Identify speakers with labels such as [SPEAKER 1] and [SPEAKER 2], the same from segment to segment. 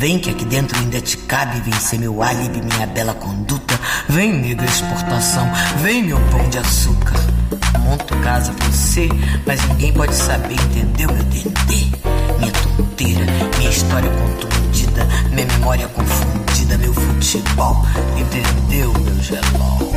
[SPEAKER 1] Vem que aqui dentro ainda te cabe vencer meu álibi, minha bela conduta. Vem, negra exportação, vem meu pão de açúcar. Monto casa pra você, mas ninguém pode saber, entendeu, meu dendê? Minha tonteira, minha história contundida, minha memória confundida, meu futebol, entendeu, meu gelol?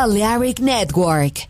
[SPEAKER 2] Balearic Network.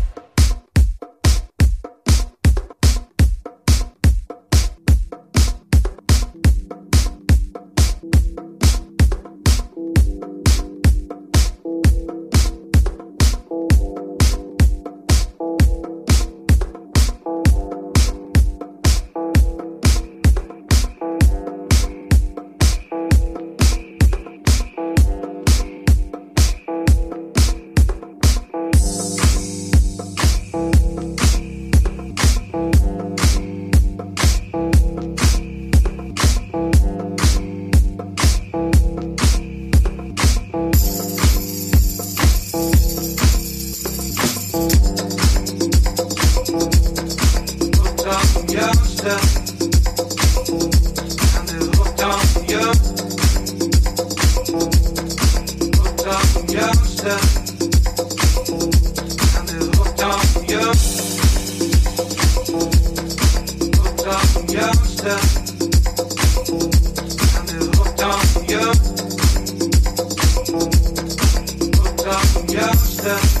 [SPEAKER 3] Yapamam yaşta